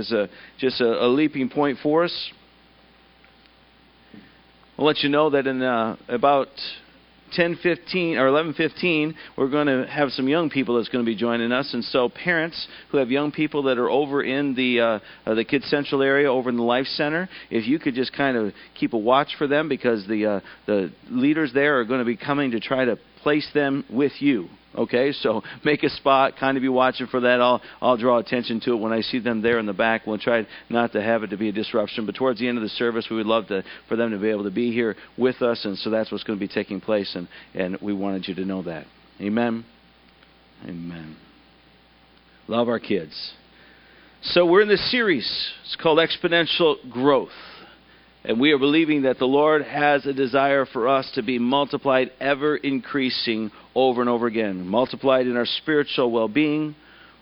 is a, just a, a leaping point for us. I'll let you know that in uh, about 10:15 or 11:15, we're going to have some young people that's going to be joining us, and so parents who have young people that are over in the uh, uh, the Kids Central area, over in the Life Center, if you could just kind of keep a watch for them because the uh, the leaders there are going to be coming to try to place them with you. Okay, so make a spot, kind of be watching for that. I'll I'll draw attention to it when I see them there in the back. We'll try not to have it to be a disruption. But towards the end of the service, we would love to for them to be able to be here with us, and so that's what's going to be taking place, and and we wanted you to know that. Amen. Amen. Love our kids. So we're in this series. It's called Exponential Growth. And we are believing that the Lord has a desire for us to be multiplied, ever increasing over and over again. Multiplied in our spiritual well being,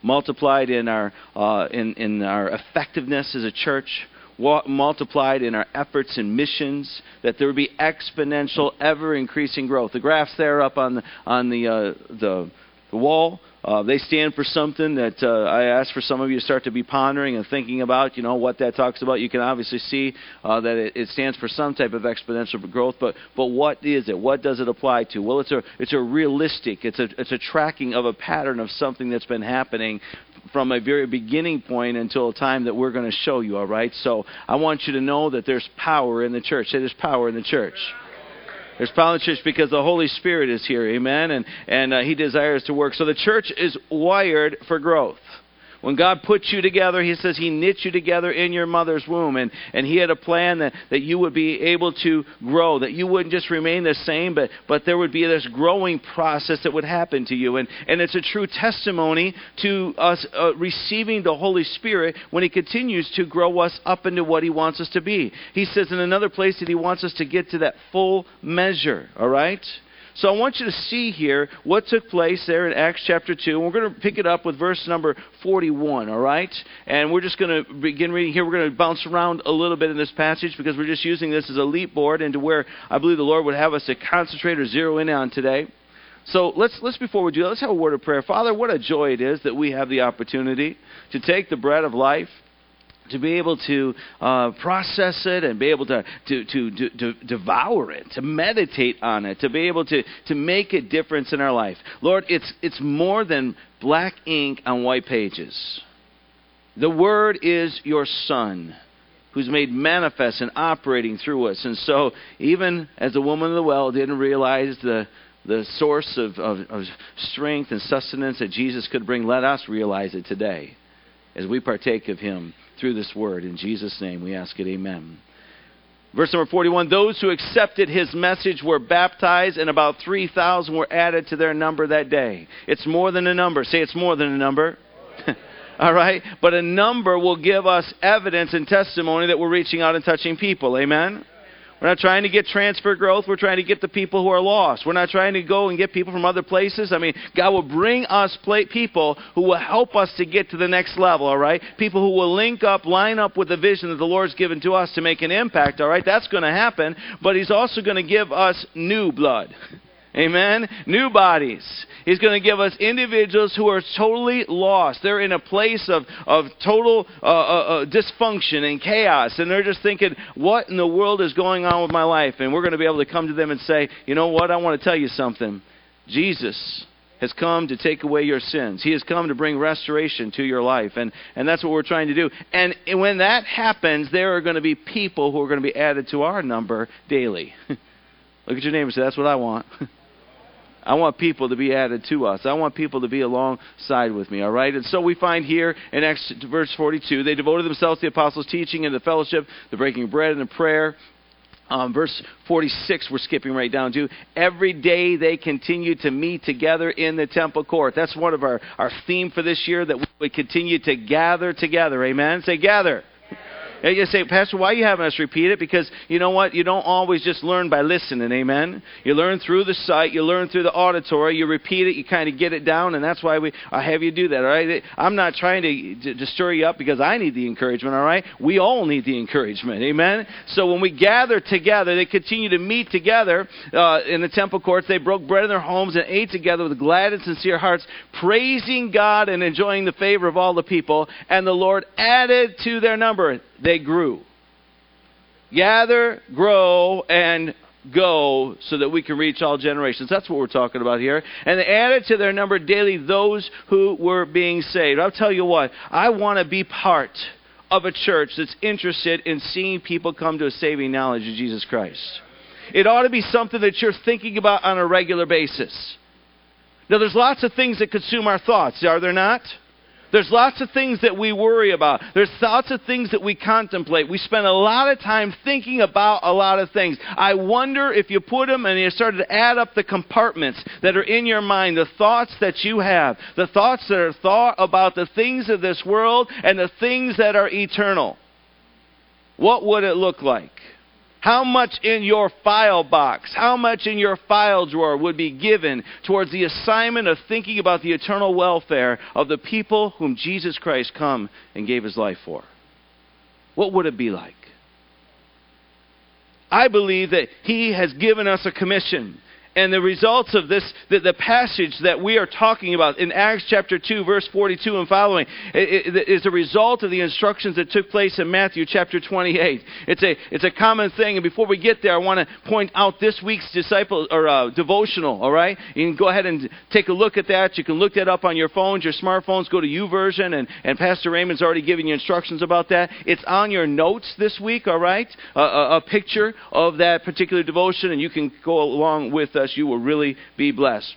multiplied in our, uh, in, in our effectiveness as a church, multiplied in our efforts and missions, that there would be exponential, ever increasing growth. The graphs there up on the, on the, uh, the, the wall uh, they stand for something that uh, I ask for some of you to start to be pondering and thinking about, you know, what that talks about. You can obviously see uh, that it, it stands for some type of exponential growth, but, but what is it? What does it apply to? Well, it's a, it's a realistic, it's a, it's a tracking of a pattern of something that's been happening from a very beginning point until a time that we're going to show you, all right? So I want you to know that there's power in the church. There's power in the church. There's power church because the Holy Spirit is here, amen, and and uh, He desires to work. So the church is wired for growth. When God put you together, He says He knit you together in your mother's womb. And, and He had a plan that, that you would be able to grow, that you wouldn't just remain the same, but, but there would be this growing process that would happen to you. And, and it's a true testimony to us uh, receiving the Holy Spirit when He continues to grow us up into what He wants us to be. He says in another place that He wants us to get to that full measure, all right? So I want you to see here what took place there in Acts chapter 2. And we're going to pick it up with verse number 41, all right? And we're just going to begin reading here. We're going to bounce around a little bit in this passage because we're just using this as a leap board into where I believe the Lord would have us to concentrate or zero in on today. So let's, let's before we do that, let's have a word of prayer. Father, what a joy it is that we have the opportunity to take the bread of life to be able to uh, process it and be able to, to, to, to, to devour it, to meditate on it, to be able to, to make a difference in our life. Lord, it's, it's more than black ink on white pages. The Word is your Son who's made manifest and operating through us. And so, even as the woman of the well didn't realize the, the source of, of, of strength and sustenance that Jesus could bring, let us realize it today as we partake of Him through this word. In Jesus' name we ask it, amen. Verse number 41 Those who accepted his message were baptized, and about 3,000 were added to their number that day. It's more than a number. Say it's more than a number. All right? But a number will give us evidence and testimony that we're reaching out and touching people. Amen? We're not trying to get transfer growth. We're trying to get the people who are lost. We're not trying to go and get people from other places. I mean, God will bring us people who will help us to get to the next level, all right? People who will link up, line up with the vision that the Lord's given to us to make an impact, all right? That's going to happen. But He's also going to give us new blood. Amen. New bodies. He's going to give us individuals who are totally lost. They're in a place of, of total uh, uh, uh, dysfunction and chaos. And they're just thinking, what in the world is going on with my life? And we're going to be able to come to them and say, you know what? I want to tell you something. Jesus has come to take away your sins. He has come to bring restoration to your life. And, and that's what we're trying to do. And when that happens, there are going to be people who are going to be added to our number daily. Look at your neighbor and say, That's what I want. I want people to be added to us. I want people to be alongside with me, all right? And so we find here in Acts verse 42, they devoted themselves to the apostles' teaching and the fellowship, the breaking of bread and the prayer. Um, verse 46, we're skipping right down to. Every day they continued to meet together in the temple court. That's one of our, our theme for this year, that we would continue to gather together. Amen? Say gather. And you say, Pastor, why are you having us repeat it? Because you know what? You don't always just learn by listening, amen? You learn through the sight, you learn through the auditory, you repeat it, you kind of get it down, and that's why we I have you do that, all right? I'm not trying to, to stir you up because I need the encouragement, all right? We all need the encouragement, amen? So when we gather together, they continue to meet together uh, in the temple courts. They broke bread in their homes and ate together with glad and sincere hearts, praising God and enjoying the favor of all the people. And the Lord added to their number they grew. Gather, grow, and go so that we can reach all generations. That's what we're talking about here. And they added to their number daily those who were being saved. I'll tell you what, I want to be part of a church that's interested in seeing people come to a saving knowledge of Jesus Christ. It ought to be something that you're thinking about on a regular basis. Now, there's lots of things that consume our thoughts, are there not? There's lots of things that we worry about. There's lots of things that we contemplate. We spend a lot of time thinking about a lot of things. I wonder if you put them and you started to add up the compartments that are in your mind, the thoughts that you have, the thoughts that are thought about the things of this world and the things that are eternal. What would it look like? How much in your file box, how much in your file drawer would be given towards the assignment of thinking about the eternal welfare of the people whom Jesus Christ come and gave his life for? What would it be like? I believe that he has given us a commission and the results of this, the, the, passage that we are talking about in Acts chapter 2, verse 42 and following, is a result of the instructions that took place in Matthew chapter 28. It's a, it's a common thing. And before we get there, I want to point out this week's disciple or uh, devotional, all right? You can go ahead and take a look at that. You can look that up on your phones, your smartphones. Go to YouVersion, and, and Pastor Raymond's already given you instructions about that. It's on your notes this week, all right? a, a picture of that particular devotion, and you can go along with you will really be blessed.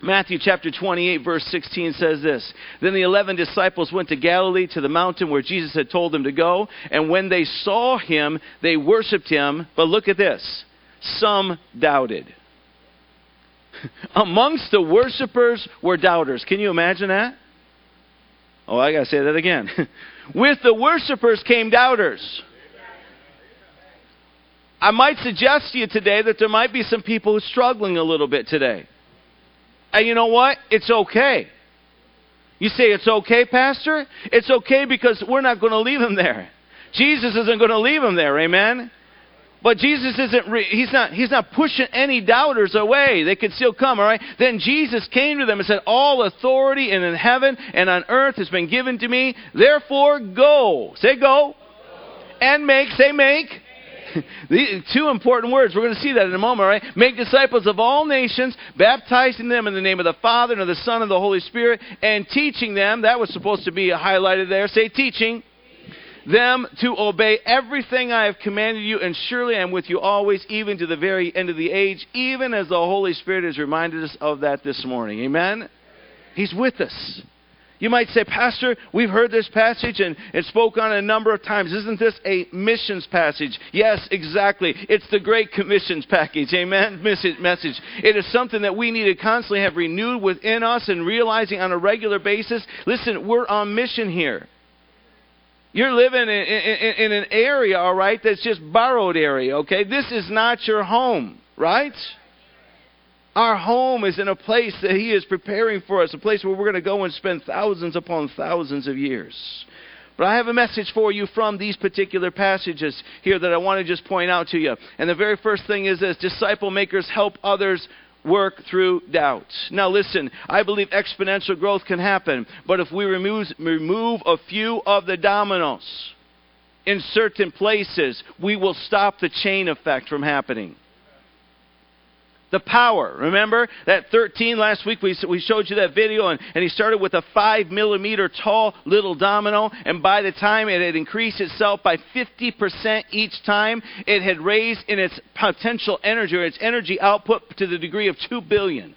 Matthew chapter 28, verse 16 says this Then the eleven disciples went to Galilee to the mountain where Jesus had told them to go. And when they saw him, they worshiped him. But look at this some doubted. Amongst the worshippers were doubters. Can you imagine that? Oh, I got to say that again. With the worshippers came doubters. I might suggest to you today that there might be some people who are struggling a little bit today. And you know what? It's okay. You say it's okay, Pastor? It's okay because we're not going to leave them there. Jesus isn't going to leave them there, amen? But Jesus isn't, re- he's not, he's not pushing any doubters away. They could still come, all right? Then Jesus came to them and said, All authority in heaven and on earth has been given to me. Therefore, go. Say go. go. And make. Say make. two important words. We're going to see that in a moment, right? Make disciples of all nations, baptizing them in the name of the Father and of the Son and the Holy Spirit, and teaching them. That was supposed to be highlighted there. Say teaching them to obey everything I have commanded you, and surely I am with you always, even to the very end of the age, even as the Holy Spirit has reminded us of that this morning. Amen? He's with us. You might say, Pastor, we've heard this passage and it spoke on a number of times. Isn't this a missions passage? Yes, exactly. It's the Great Commissions package. Amen? Message. It is something that we need to constantly have renewed within us and realizing on a regular basis. Listen, we're on mission here. You're living in, in, in, an area, all right, that's just borrowed area, okay? This is not your home, right? Our home is in a place that He is preparing for us, a place where we're going to go and spend thousands upon thousands of years. But I have a message for you from these particular passages here that I want to just point out to you. And the very first thing is this disciple makers help others work through doubt. Now, listen, I believe exponential growth can happen, but if we remove, remove a few of the dominoes in certain places, we will stop the chain effect from happening the power. Remember that 13 last week? We, we showed you that video, and, and he started with a 5 millimeter tall little domino, and by the time it had increased itself by 50% each time, it had raised in its potential energy or its energy output to the degree of 2 billion.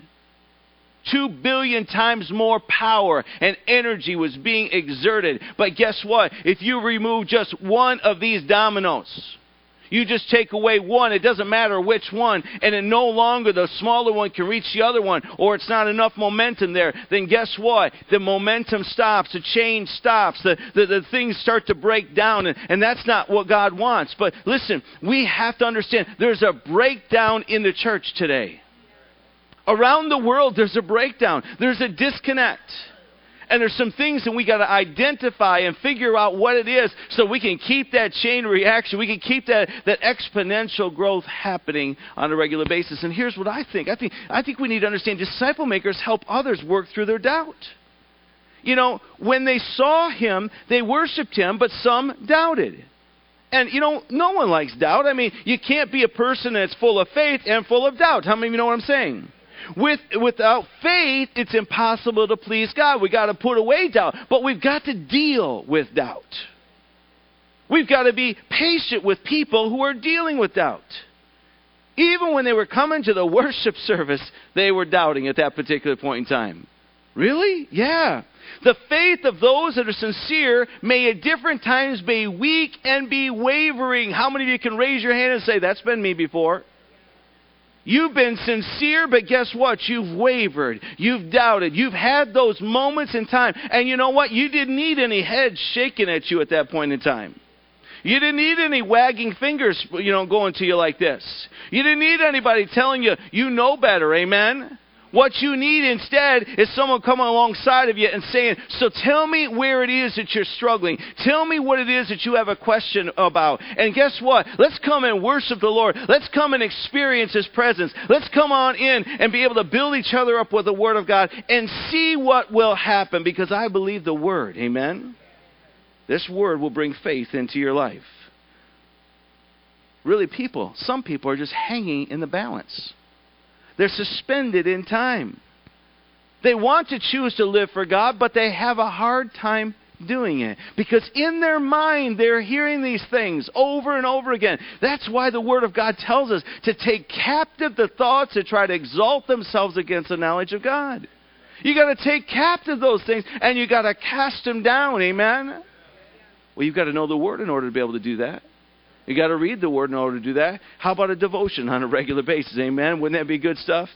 Two billion times more power and energy was being exerted. But guess what? If you remove just one of these dominoes, You just take away one, it doesn't matter which one, and then no longer the smaller one can reach the other one, or it's not enough momentum there, then guess what? The momentum stops, the change stops, the, the, the things start to break down, and, and that's not what God wants. But listen, we have to understand there's a breakdown in the church today. Around the world, there's a breakdown, there's a disconnect. And there's some things that we got to identify and figure out what it is so we can keep that chain reaction. We can keep that, that exponential growth happening on a regular basis. And here's what I think. I think I think we need to understand disciple makers help others work through their doubt. You know, when they saw him, they worshiped him, but some doubted. And you know, no one likes doubt. I mean, you can't be a person that's full of faith and full of doubt. How many of you know what I'm saying? With, without faith, it's impossible to please God. We've got to put away doubt, but we've got to deal with doubt. We've got to be patient with people who are dealing with doubt. Even when they were coming to the worship service, they were doubting at that particular point in time. Really? Yeah. The faith of those that are sincere may at different times be weak and be wavering. How many of you can raise your hand and say, That's been me before? You've been sincere, but guess what? You've wavered. You've doubted. You've had those moments in time. And you know what? You didn't need any heads shaking at you at that point in time. You didn't need any wagging fingers, you know, going to you like this. You didn't need anybody telling you you know better. Amen. What you need instead is someone coming alongside of you and saying, So tell me where it is that you're struggling. Tell me what it is that you have a question about. And guess what? Let's come and worship the Lord. Let's come and experience His presence. Let's come on in and be able to build each other up with the Word of God and see what will happen because I believe the Word. Amen? This Word will bring faith into your life. Really, people, some people are just hanging in the balance. They're suspended in time. They want to choose to live for God, but they have a hard time doing it because in their mind they're hearing these things over and over again. That's why the Word of God tells us to take captive the thoughts that try to exalt themselves against the knowledge of God. You got to take captive those things and you got to cast them down. Amen. Well, you've got to know the Word in order to be able to do that. You got to read the Word in order to do that. How about a devotion on a regular basis? Amen. Wouldn't that be good stuff?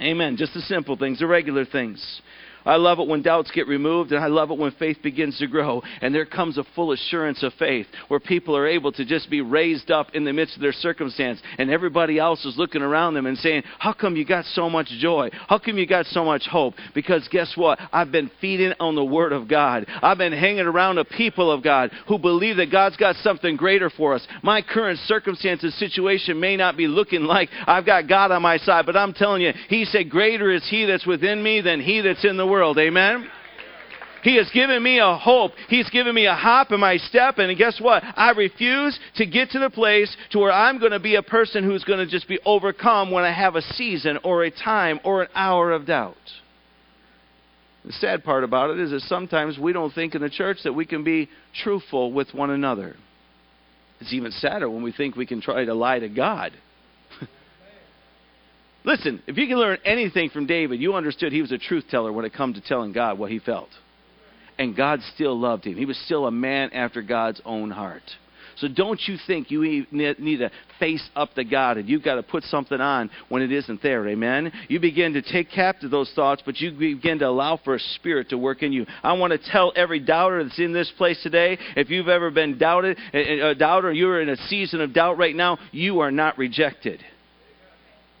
Amen. Just the simple things, the regular things. I love it when doubts get removed, and I love it when faith begins to grow. And there comes a full assurance of faith where people are able to just be raised up in the midst of their circumstance, and everybody else is looking around them and saying, How come you got so much joy? How come you got so much hope? Because guess what? I've been feeding on the Word of God. I've been hanging around a people of God who believe that God's got something greater for us. My current circumstances, situation may not be looking like I've got God on my side, but I'm telling you, He said, Greater is He that's within me than He that's in the world world. Amen? He has given me a hope. He's given me a hop in my step. And guess what? I refuse to get to the place to where I'm going to be a person who's going to just be overcome when I have a season or a time or an hour of doubt. The sad part about it is that sometimes we don't think in the church that we can be truthful with one another. It's even sadder when we think we can try to lie to God. Listen, if you can learn anything from David, you understood he was a truth teller when it comes to telling God what he felt. And God still loved him. He was still a man after God's own heart. So don't you think you need to face up to God and you've got to put something on when it isn't there. Amen? You begin to take captive those thoughts, but you begin to allow for a spirit to work in you. I want to tell every doubter that's in this place today, if you've ever been doubted, a doubter, you're in a season of doubt right now, you are not rejected.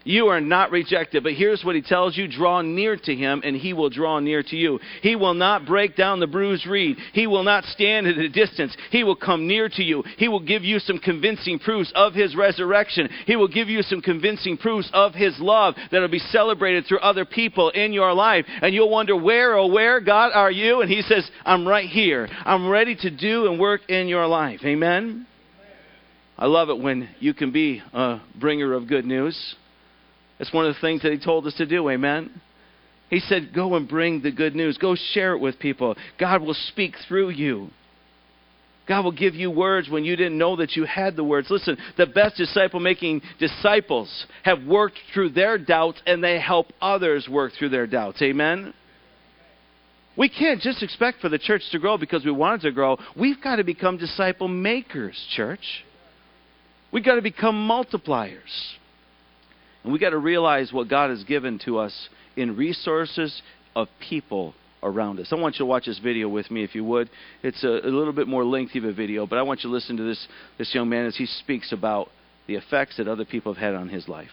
You are not rejected. But here's what he tells you draw near to him, and he will draw near to you. He will not break down the bruised reed. He will not stand at a distance. He will come near to you. He will give you some convincing proofs of his resurrection. He will give you some convincing proofs of his love that will be celebrated through other people in your life. And you'll wonder, where, oh, where, God, are you? And he says, I'm right here. I'm ready to do and work in your life. Amen? I love it when you can be a bringer of good news. It's one of the things that he told us to do. Amen. He said, Go and bring the good news. Go share it with people. God will speak through you. God will give you words when you didn't know that you had the words. Listen, the best disciple making disciples have worked through their doubts and they help others work through their doubts. Amen? We can't just expect for the church to grow because we want it to grow. We've got to become disciple makers, church. We've got to become multipliers. And we got to realize what God has given to us in resources of people around us. I want you to watch this video with me if you would. It's a, a little bit more lengthy of a video, but I want you to listen to this, this young man as he speaks about the effects that other people have had on his life.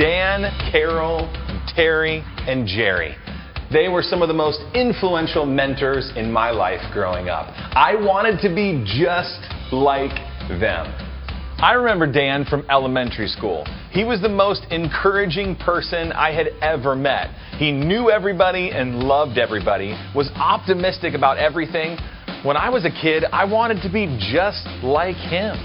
Dan, Carol, Terry, and Jerry. They were some of the most influential mentors in my life growing up. I wanted to be just like them. I remember Dan from elementary school. He was the most encouraging person I had ever met. He knew everybody and loved everybody, was optimistic about everything. When I was a kid, I wanted to be just like him.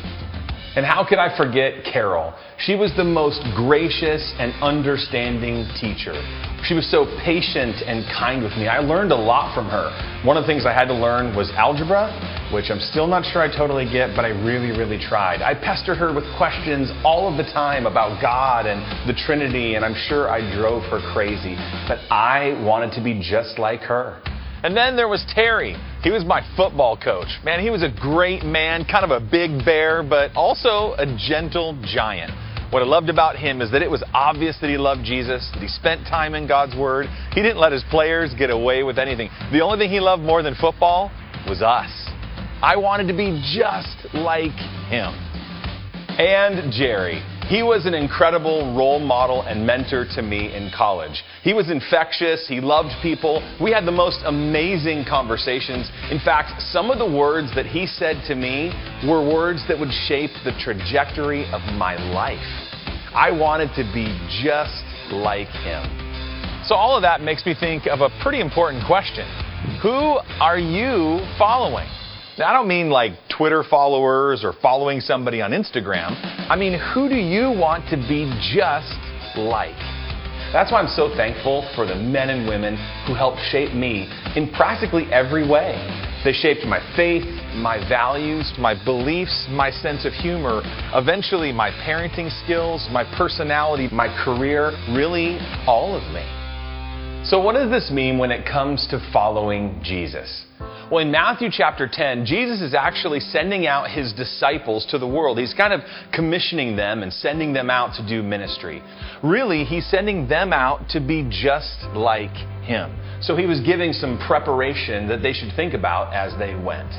And how could I forget Carol? She was the most gracious and understanding teacher. She was so patient and kind with me. I learned a lot from her. One of the things I had to learn was algebra, which I'm still not sure I totally get, but I really, really tried. I pestered her with questions all of the time about God and the Trinity, and I'm sure I drove her crazy. But I wanted to be just like her. And then there was Terry. He was my football coach. Man, he was a great man, kind of a big bear, but also a gentle giant. What I loved about him is that it was obvious that he loved Jesus, that he spent time in God's Word. He didn't let his players get away with anything. The only thing he loved more than football was us. I wanted to be just like him. And Jerry. He was an incredible role model and mentor to me in college. He was infectious, he loved people. We had the most amazing conversations. In fact, some of the words that he said to me were words that would shape the trajectory of my life. I wanted to be just like him. So, all of that makes me think of a pretty important question Who are you following? Now, I don't mean like Twitter followers or following somebody on Instagram. I mean, who do you want to be just like? That's why I'm so thankful for the men and women who helped shape me in practically every way. They shaped my faith, my values, my beliefs, my sense of humor, eventually my parenting skills, my personality, my career, really all of me. So, what does this mean when it comes to following Jesus? Well, in Matthew chapter 10, Jesus is actually sending out his disciples to the world. He's kind of commissioning them and sending them out to do ministry. Really, he's sending them out to be just like him. So he was giving some preparation that they should think about as they went.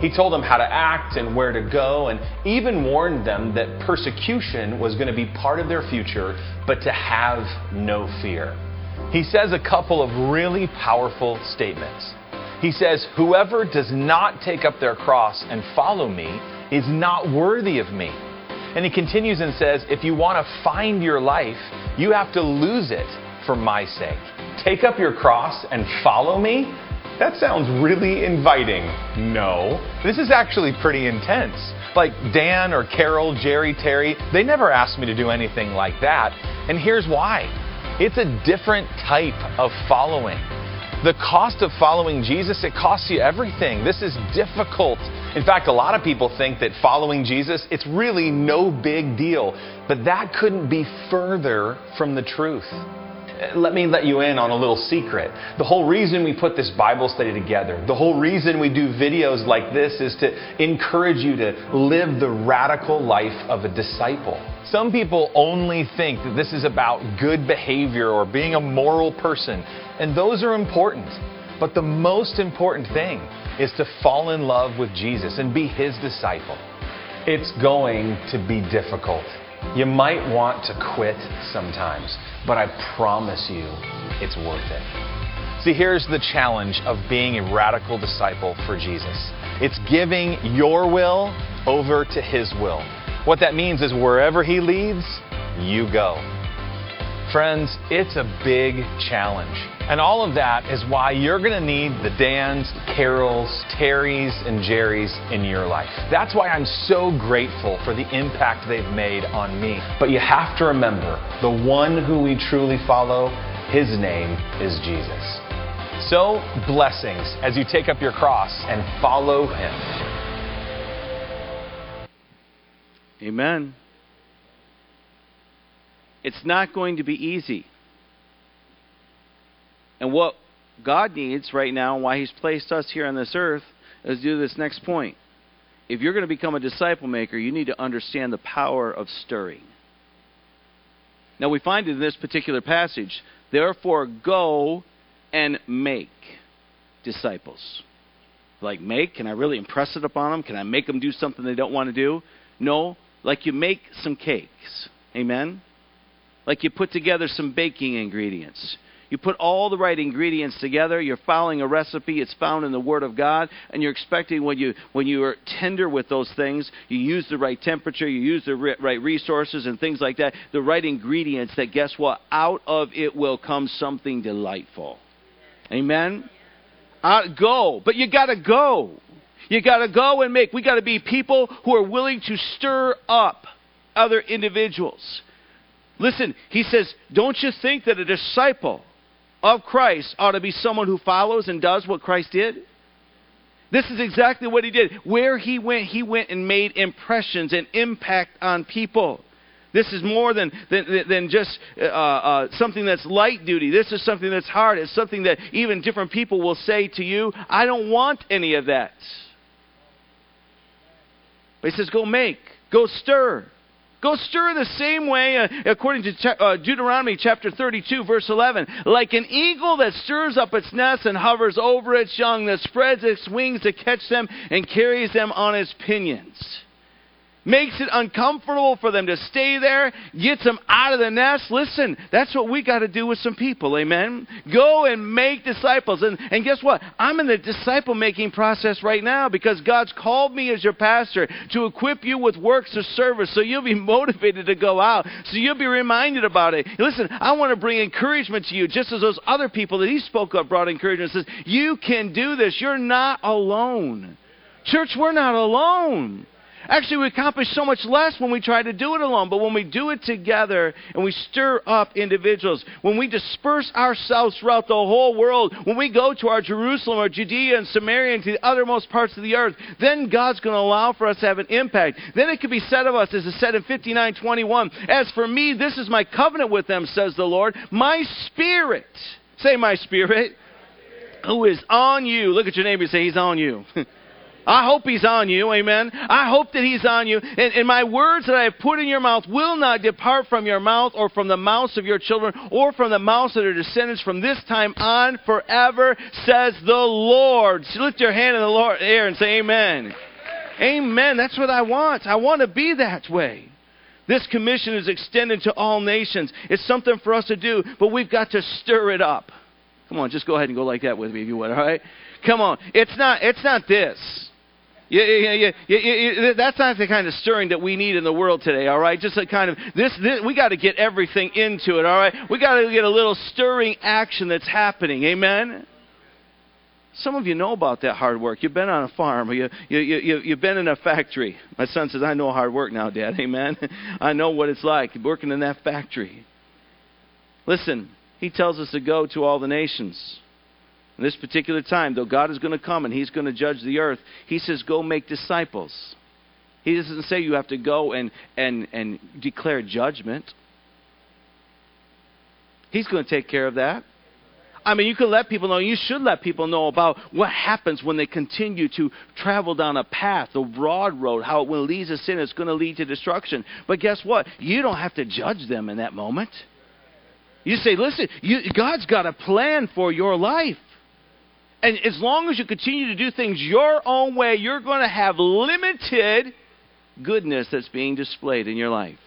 He told them how to act and where to go, and even warned them that persecution was going to be part of their future, but to have no fear. He says a couple of really powerful statements. He says, Whoever does not take up their cross and follow me is not worthy of me. And he continues and says, If you want to find your life, you have to lose it for my sake. Take up your cross and follow me? That sounds really inviting. No. This is actually pretty intense. Like Dan or Carol, Jerry, Terry, they never asked me to do anything like that. And here's why it's a different type of following. The cost of following Jesus, it costs you everything. This is difficult. In fact, a lot of people think that following Jesus, it's really no big deal. But that couldn't be further from the truth. Let me let you in on a little secret. The whole reason we put this Bible study together, the whole reason we do videos like this is to encourage you to live the radical life of a disciple. Some people only think that this is about good behavior or being a moral person and those are important. But the most important thing is to fall in love with Jesus and be his disciple. It's going to be difficult. You might want to quit sometimes, but I promise you it's worth it. See, here's the challenge of being a radical disciple for Jesus it's giving your will over to his will. What that means is wherever he leads, you go. Friends, it's a big challenge. And all of that is why you're going to need the Dans, Carols, Terrys, and Jerrys in your life. That's why I'm so grateful for the impact they've made on me. But you have to remember the one who we truly follow, his name is Jesus. So, blessings as you take up your cross and follow him. Amen. It's not going to be easy. And what God needs right now, why He's placed us here on this earth, is do this next point. If you're going to become a disciple maker, you need to understand the power of stirring. Now, we find it in this particular passage, therefore go and make disciples. Like, make? Can I really impress it upon them? Can I make them do something they don't want to do? No, like you make some cakes. Amen? Like you put together some baking ingredients. You put all the right ingredients together. You're following a recipe. It's found in the Word of God, and you're expecting when you when you are tender with those things, you use the right temperature, you use the right resources and things like that, the right ingredients. That guess what? Out of it will come something delightful. Amen. Uh, go, but you got to go. You got to go and make. We got to be people who are willing to stir up other individuals. Listen, he says, don't you think that a disciple of Christ ought to be someone who follows and does what Christ did? This is exactly what he did. Where he went, he went and made impressions and impact on people. This is more than, than, than just uh, uh, something that's light duty. This is something that's hard. It's something that even different people will say to you, I don't want any of that. But he says, go make, go stir. Go stir the same way, uh, according to uh, Deuteronomy chapter 32, verse 11. Like an eagle that stirs up its nest and hovers over its young, that spreads its wings to catch them and carries them on its pinions makes it uncomfortable for them to stay there, gets them out of the nest. Listen, that's what we got to do with some people, amen? Go and make disciples. And, and guess what? I'm in the disciple making process right now because God's called me as your pastor to equip you with works of service so you'll be motivated to go out, so you'll be reminded about it. Listen, I want to bring encouragement to you, just as those other people that he spoke of brought encouragement. Says, you can do this. You're not alone. Church, we're not alone. Actually, we accomplish so much less when we try to do it alone. But when we do it together and we stir up individuals, when we disperse ourselves throughout the whole world, when we go to our Jerusalem or Judea and Samaria and to the uttermost parts of the earth, then God's going to allow for us to have an impact. Then it could be said of us, as it said in 59:21, "As for me, this is my covenant with them," says the Lord. My spirit, say my spirit, who is on you. Look at your neighbor and say, He's on you. I hope he's on you, amen. I hope that he's on you. And, and, my words that I have put in your mouth will not depart from your mouth or from the mouths of your children or from the mouths of their descendants from this time on forever, says the Lord. So lift your hand in the Lord, air and say amen. Amen. That's what I want. I want to be that way. This commission is extended to all nations. It's something for us to do, but we've got to stir it up. Come on, just go ahead and go like that with me if you would, all right? Come on. It's not it's not this. Yeah, yeah, yeah, yeah, That's not the kind of stirring that we need in the world today, all right? Just a kind of this, this we got to get everything into it, all right? We got to get a little stirring action that's happening. Amen. Some of you know about that hard work. You've been on a farm, or you, you, you, you've been in a factory. My son says, I know hard work now, Dad. Amen. I know what it's like working in that factory. Listen, he tells us to go to all the nations. In this particular time, though God is going to come and He's going to judge the earth, He says, Go make disciples. He doesn't say you have to go and, and, and declare judgment. He's going to take care of that. I mean, you can let people know, you should let people know about what happens when they continue to travel down a path, the broad road, how it will lead to sin, it's going to lead to destruction. But guess what? You don't have to judge them in that moment. You say, listen, you, God's got a plan for your life. And as long as you continue to do things your own way, you're going to have limited goodness that's being displayed in your life.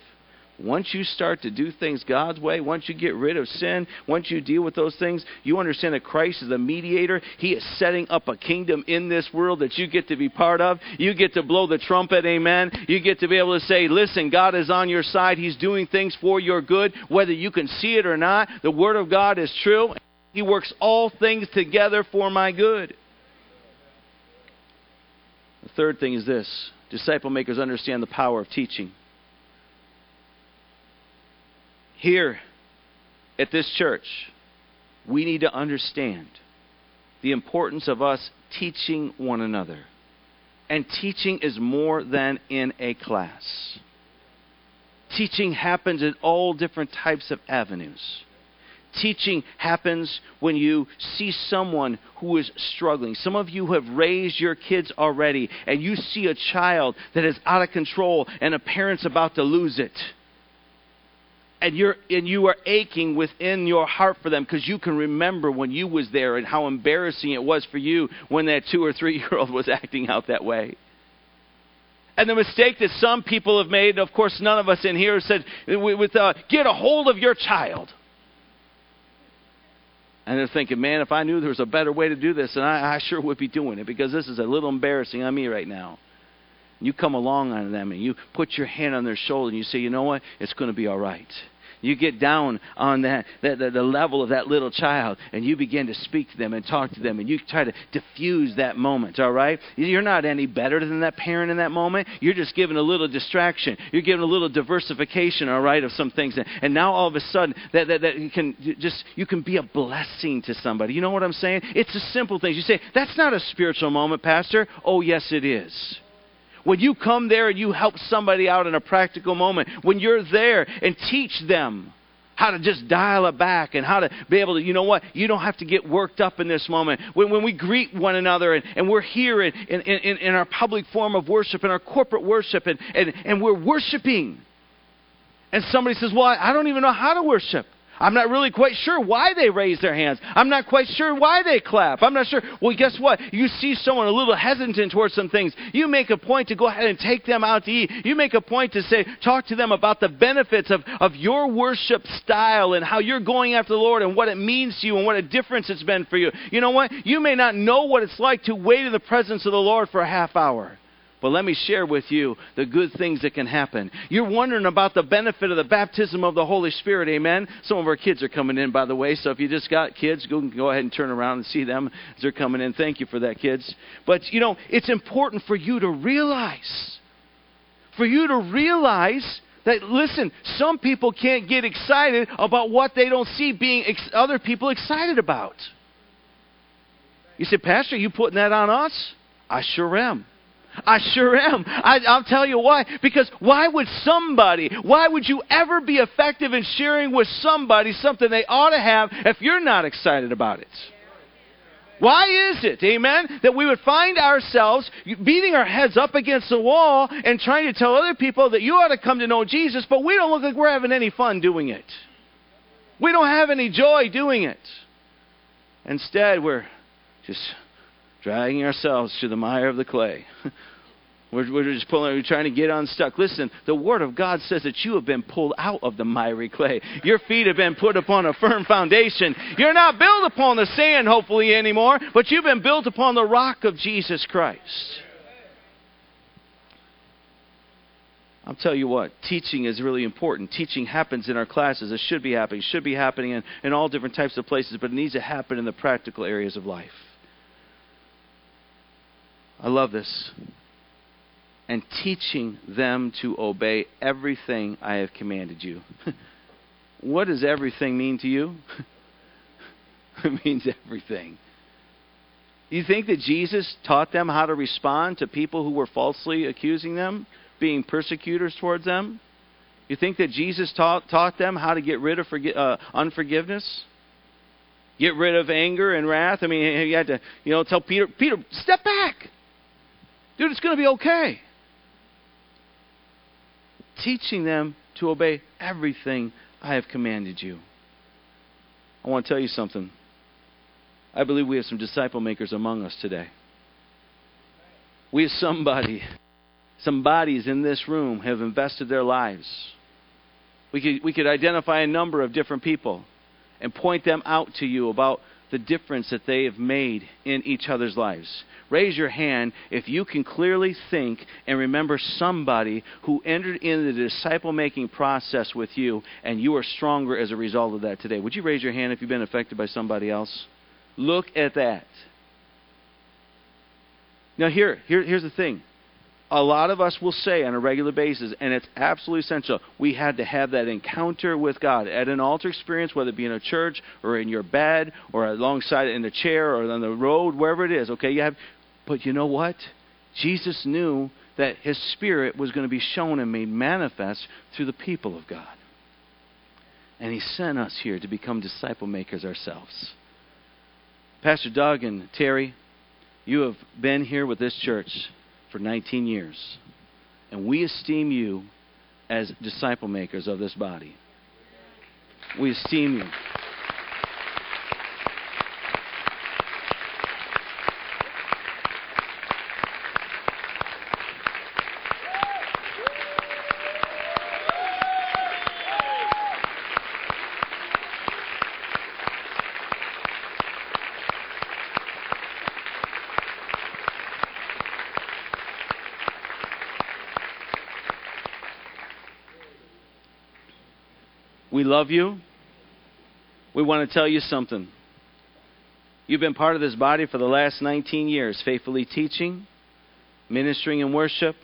Once you start to do things God's way, once you get rid of sin, once you deal with those things, you understand that Christ is the mediator. He is setting up a kingdom in this world that you get to be part of. You get to blow the trumpet, amen. You get to be able to say, listen, God is on your side. He's doing things for your good, whether you can see it or not. The Word of God is true. He works all things together for my good. The third thing is this disciple makers understand the power of teaching. Here at this church, we need to understand the importance of us teaching one another. And teaching is more than in a class. Teaching happens in all different types of avenues. Teaching happens when you see someone who is struggling. Some of you have raised your kids already, and you see a child that is out of control, and a parent's about to lose it. And you're and you are aching within your heart for them because you can remember when you was there and how embarrassing it was for you when that two or three year old was acting out that way. And the mistake that some people have made of course none of us in here said with uh, get a hold of your child and they're thinking man if i knew there was a better way to do this then i, I sure would be doing it because this is a little embarrassing on me right now you come along on them and you put your hand on their shoulder and you say, you know what? It's going to be all right. You get down on that, that the, the level of that little child and you begin to speak to them and talk to them and you try to diffuse that moment, all right? You're not any better than that parent in that moment. You're just giving a little distraction. You're giving a little diversification, all right, of some things. And now all of a sudden that, that, that you can just you can be a blessing to somebody. You know what I'm saying? It's the simple things. You say, that's not a spiritual moment, Pastor. Oh, yes, it is. When you come there and you help somebody out in a practical moment, when you're there and teach them how to just dial it back and how to be able to, you know what, you don't have to get worked up in this moment. When, when we greet one another and, and we're here in, in, in, in our public form of worship, in our corporate worship, and, and, and we're worshiping, and somebody says, Well, I don't even know how to worship. I'm not really quite sure why they raise their hands. I'm not quite sure why they clap. I'm not sure. Well, guess what? You see someone a little hesitant towards some things. You make a point to go ahead and take them out to eat. You make a point to say, talk to them about the benefits of, of your worship style and how you're going after the Lord and what it means to you and what a difference it's been for you. You know what? You may not know what it's like to wait in the presence of the Lord for a half hour. But let me share with you the good things that can happen. You're wondering about the benefit of the baptism of the Holy Spirit, amen? Some of our kids are coming in, by the way, so if you just got kids, go, go ahead and turn around and see them as they're coming in. Thank you for that, kids. But, you know, it's important for you to realize, for you to realize that listen some people can't get excited about what they don't see being ex- other people excited about you say pastor you putting that on us i sure am I sure am. I, will tell you why. Because why would somebody, why would you ever be effective in sharing with somebody something they ought to have if you're not excited about it? Why is it, amen, that we would find ourselves beating our heads up against the wall and trying to tell other people that you ought to come to know Jesus, but we don't look like we're having any fun doing it? We don't have any joy doing it. Instead, we're just dragging ourselves through the mire of the clay. We're, we're, just pulling, we're trying to get unstuck. Listen, the Word of God says that you have been pulled out of the miry clay. Your feet have been put upon a firm foundation. You're not built upon the sand, hopefully, anymore, but you've been built upon the rock of Jesus Christ. I'll tell you what, teaching is really important. Teaching happens in our classes. It should be happening. It should be happening in, in all different types of places, but it needs to happen in the practical areas of life. I love this. And teaching them to obey everything I have commanded you. what does everything mean to you? it means everything. You think that Jesus taught them how to respond to people who were falsely accusing them, being persecutors towards them? You think that Jesus taught, taught them how to get rid of forgi- uh, unforgiveness? Get rid of anger and wrath? I mean, you had to, you know, tell Peter, Peter, step back. Dude, it's going to be okay. Teaching them to obey everything I have commanded you. I want to tell you something. I believe we have some disciple makers among us today. We have somebody, some bodies in this room have invested their lives. We could, we could identify a number of different people and point them out to you about the difference that they have made in each other's lives. Raise your hand if you can clearly think and remember somebody who entered into the disciple making process with you and you are stronger as a result of that today. Would you raise your hand if you've been affected by somebody else? Look at that. Now, here, here here's the thing a lot of us will say on a regular basis, and it's absolutely essential, we had to have that encounter with God at an altar experience, whether it be in a church or in your bed or alongside in a chair or on the road, wherever it is. Okay, you have, but you know what? Jesus knew that His Spirit was going to be shown and made manifest through the people of God, and He sent us here to become disciple makers ourselves. Pastor Doug and Terry, you have been here with this church for 19 years. And we esteem you as disciple makers of this body. We esteem you. Love you. We want to tell you something. You've been part of this body for the last 19 years, faithfully teaching, ministering in worship,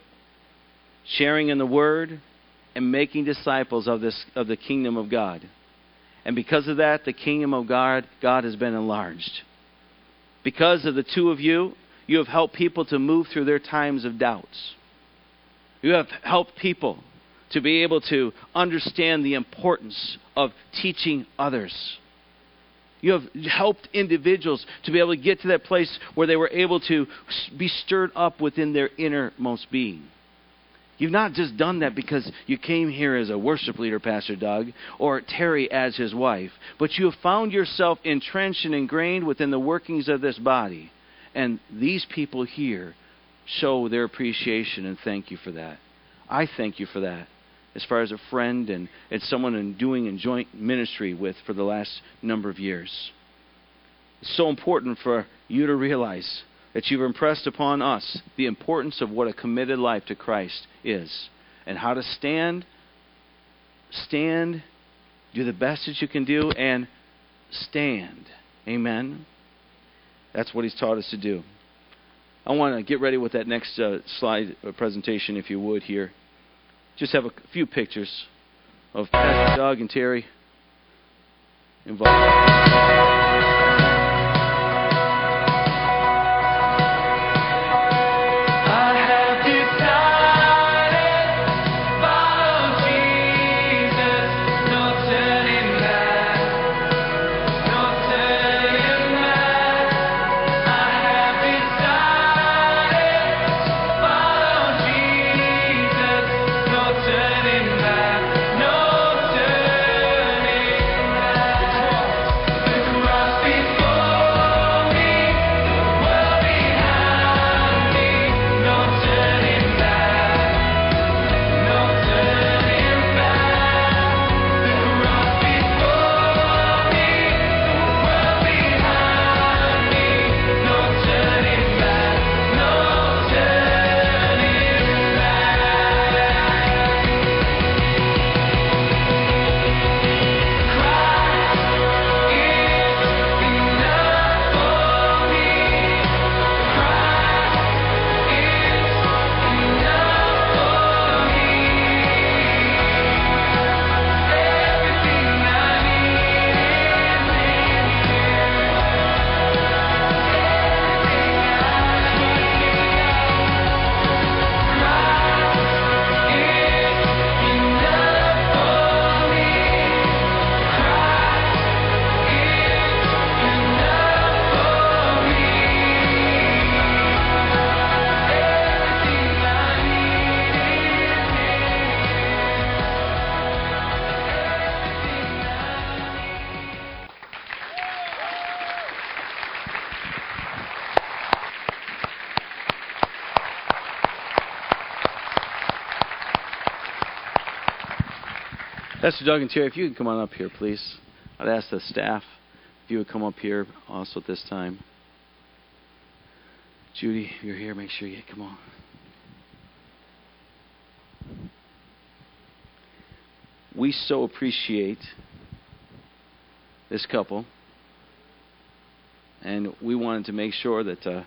sharing in the word, and making disciples of this of the kingdom of God. And because of that, the kingdom of God, God has been enlarged. Because of the two of you, you have helped people to move through their times of doubts. You have helped people to be able to understand the importance of teaching others. You have helped individuals to be able to get to that place where they were able to be stirred up within their innermost being. You've not just done that because you came here as a worship leader, Pastor Doug, or Terry as his wife, but you have found yourself entrenched and ingrained within the workings of this body. And these people here show their appreciation and thank you for that. I thank you for that as far as a friend and, and someone in doing and joint ministry with for the last number of years. It's so important for you to realize that you've impressed upon us the importance of what a committed life to Christ is and how to stand, stand, do the best that you can do, and stand. Amen. That's what He's taught us to do. I want to get ready with that next uh, slide uh, presentation, if you would, here just have a few pictures of Pastor Doug and Terry involved. Pastor Doug and Terry, if you could come on up here, please. I'd ask the staff if you would come up here also at this time. Judy, you're here, make sure you come on. We so appreciate this couple, and we wanted to make sure that uh,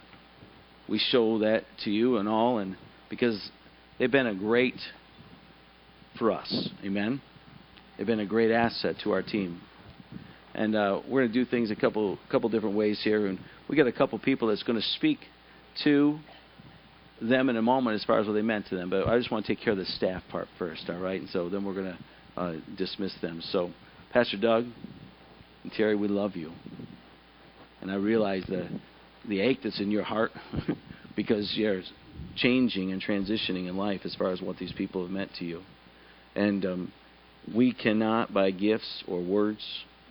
we show that to you and all, and because they've been a great for us. Amen. They've been a great asset to our team, and uh, we're going to do things a couple couple different ways here. And we got a couple people that's going to speak to them in a moment as far as what they meant to them. But I just want to take care of the staff part first, all right? And so then we're going to uh, dismiss them. So, Pastor Doug and Terry, we love you, and I realize the the ache that's in your heart because you're changing and transitioning in life as far as what these people have meant to you. And um, we cannot, by gifts or words,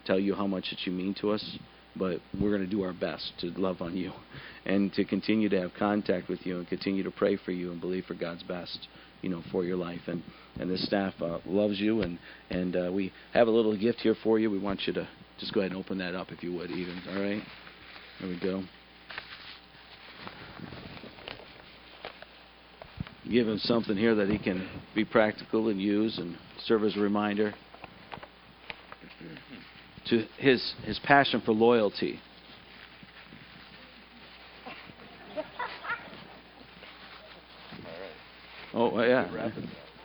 tell you how much that you mean to us, but we're going to do our best to love on you and to continue to have contact with you and continue to pray for you and believe for God's best, you know, for your life. And and this staff uh, loves you, and and uh, we have a little gift here for you. We want you to just go ahead and open that up if you would, even. All right, there we go. Give him something here that he can be practical and use and serve as a reminder to his his passion for loyalty. Oh yeah, yeah.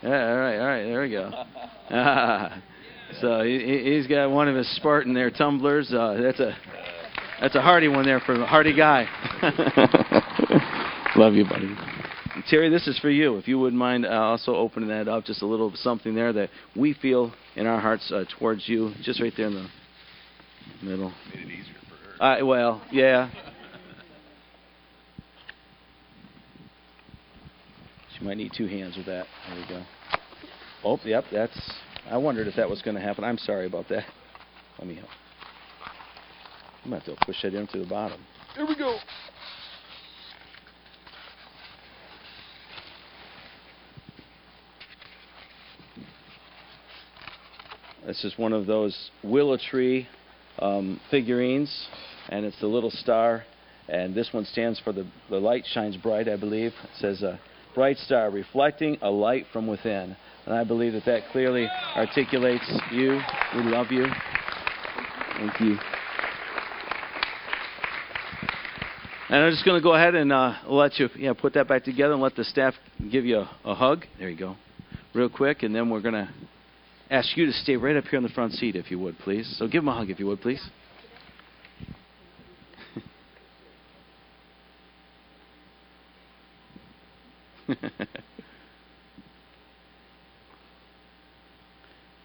All right, all right. There we go. Ah, so he, he's got one of his Spartan there tumblers. Uh, that's a that's a hearty one there for a hearty guy. Love you, buddy. Terry, this is for you. If you wouldn't mind uh, also opening that up, just a little something there that we feel in our hearts uh, towards you, just right there in the middle. Made it easier for her. Uh, well, yeah. She might need two hands with that. There we go. Oh, yep, that's. I wondered if that was going to happen. I'm sorry about that. Let me help. I'm going to have to push that in through the bottom. Here we go. This is one of those willow tree um, figurines, and it's the little star. And this one stands for the, the light shines bright, I believe. It says, a bright star reflecting a light from within. And I believe that that clearly articulates you. We love you. Thank you. And I'm just going to go ahead and uh, let you yeah, put that back together and let the staff give you a, a hug. There you go. Real quick, and then we're going to ask you to stay right up here on the front seat, if you would, please. So give him a hug, if you would, please.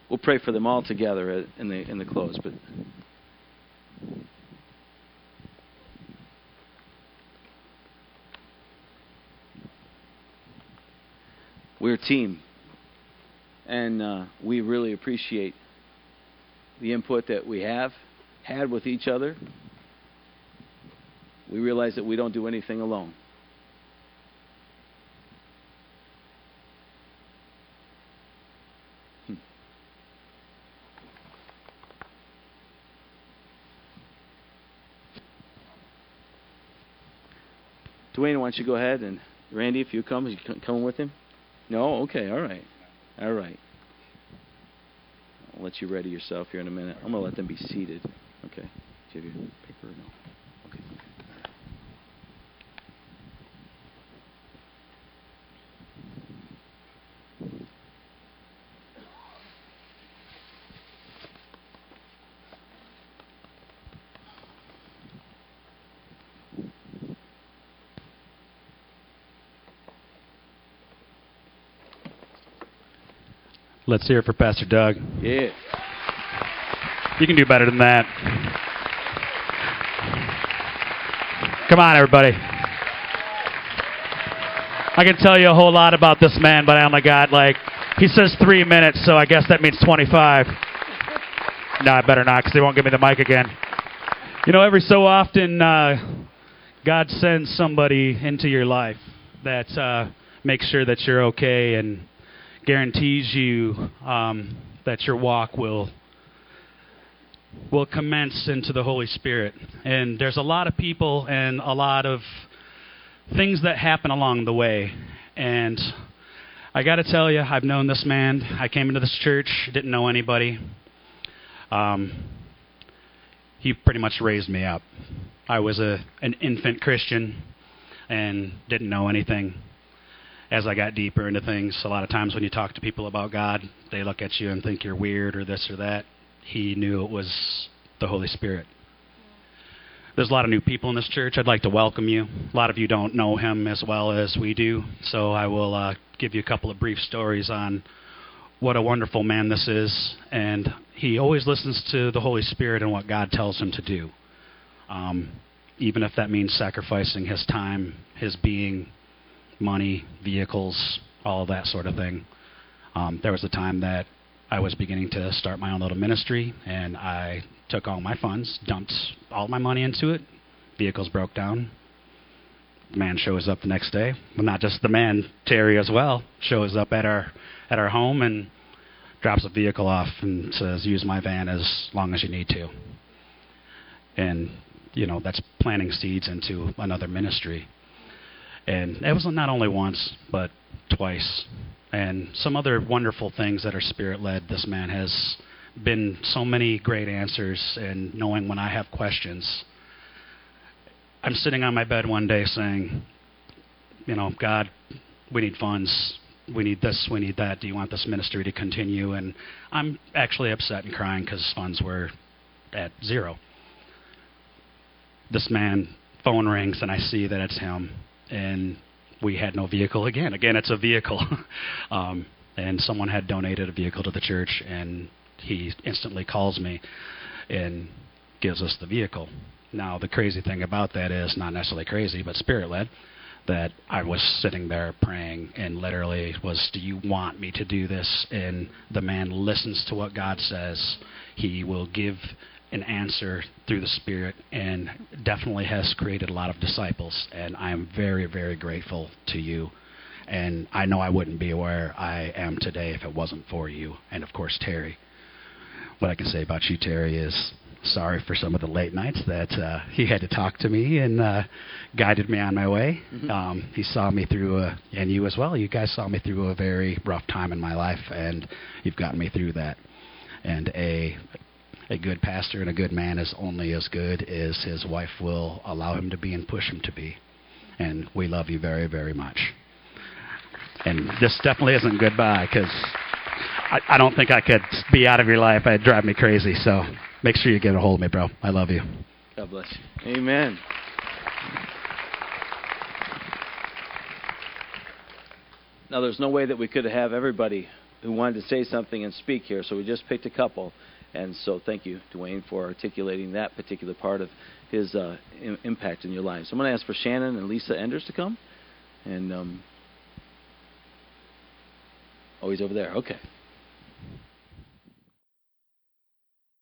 we'll pray for them all together in the in the close, but. We're a team and uh, we really appreciate the input that we have had with each other. We realize that we don't do anything alone. Hmm. Dwayne, why don't you go ahead and Randy, if you come, you come with him? No, okay, all right. All right. I'll let you ready yourself here in a minute. I'm going to let them be seated. Okay. Do you have your paper? No. Okay. Let's hear it for Pastor Doug. Yeah. You can do better than that. Come on, everybody. I can tell you a whole lot about this man, but oh my God, like, he says three minutes, so I guess that means 25. No, I better not, because they won't give me the mic again. You know, every so often, uh, God sends somebody into your life that uh, makes sure that you're okay and guarantees you um, that your walk will will commence into the Holy Spirit. And there's a lot of people and a lot of things that happen along the way. And I got to tell you, I've known this man. I came into this church, didn't know anybody. Um, he pretty much raised me up. I was a an infant Christian and didn't know anything. As I got deeper into things, a lot of times when you talk to people about God, they look at you and think you're weird or this or that. He knew it was the Holy Spirit. There's a lot of new people in this church. I'd like to welcome you. A lot of you don't know him as well as we do, so I will uh, give you a couple of brief stories on what a wonderful man this is. And he always listens to the Holy Spirit and what God tells him to do, um, even if that means sacrificing his time, his being, money, vehicles, all that sort of thing. Um, there was a time that I was beginning to start my own little ministry, and I took all my funds, dumped all my money into it. Vehicles broke down. The man shows up the next day. Well, not just the man, Terry as well, shows up at our at our home and drops a vehicle off and says, "Use my van as long as you need to." And you know that's planting seeds into another ministry. And it was not only once, but twice. And some other wonderful things that are spirit led. This man has been so many great answers, and knowing when I have questions. I'm sitting on my bed one day saying, you know, God, we need funds. We need this, we need that. Do you want this ministry to continue? And I'm actually upset and crying because funds were at zero. This man phone rings and I see that it's him and we had no vehicle again. Again, it's a vehicle. um, and someone had donated a vehicle to the church, and he instantly calls me and gives us the vehicle. Now, the crazy thing about that is not necessarily crazy, but spirit led. That I was sitting there praying and literally was, Do you want me to do this? And the man listens to what God says. He will give an answer through the Spirit and definitely has created a lot of disciples. And I am very, very grateful to you. And I know I wouldn't be where I am today if it wasn't for you. And of course, Terry. What I can say about you, Terry, is sorry for some of the late nights that uh, he had to talk to me and uh, guided me on my way. Mm-hmm. Um, he saw me through, a, and you as well. You guys saw me through a very rough time in my life, and you've gotten me through that. And a a good pastor and a good man is only as good as his wife will allow him to be and push him to be. And we love you very, very much. And this definitely isn't goodbye because I, I don't think I could be out of your life. It'd drive me crazy. So make sure you get a hold of me, bro. I love you. God bless you. Amen. Now, there's no way that we could have everybody who wanted to say something and speak here, so we just picked a couple. And so, thank you, Dwayne, for articulating that particular part of his uh, I- impact in your lives. I'm going to ask for Shannon and Lisa Enders to come. And, um, oh, he's over there. Okay.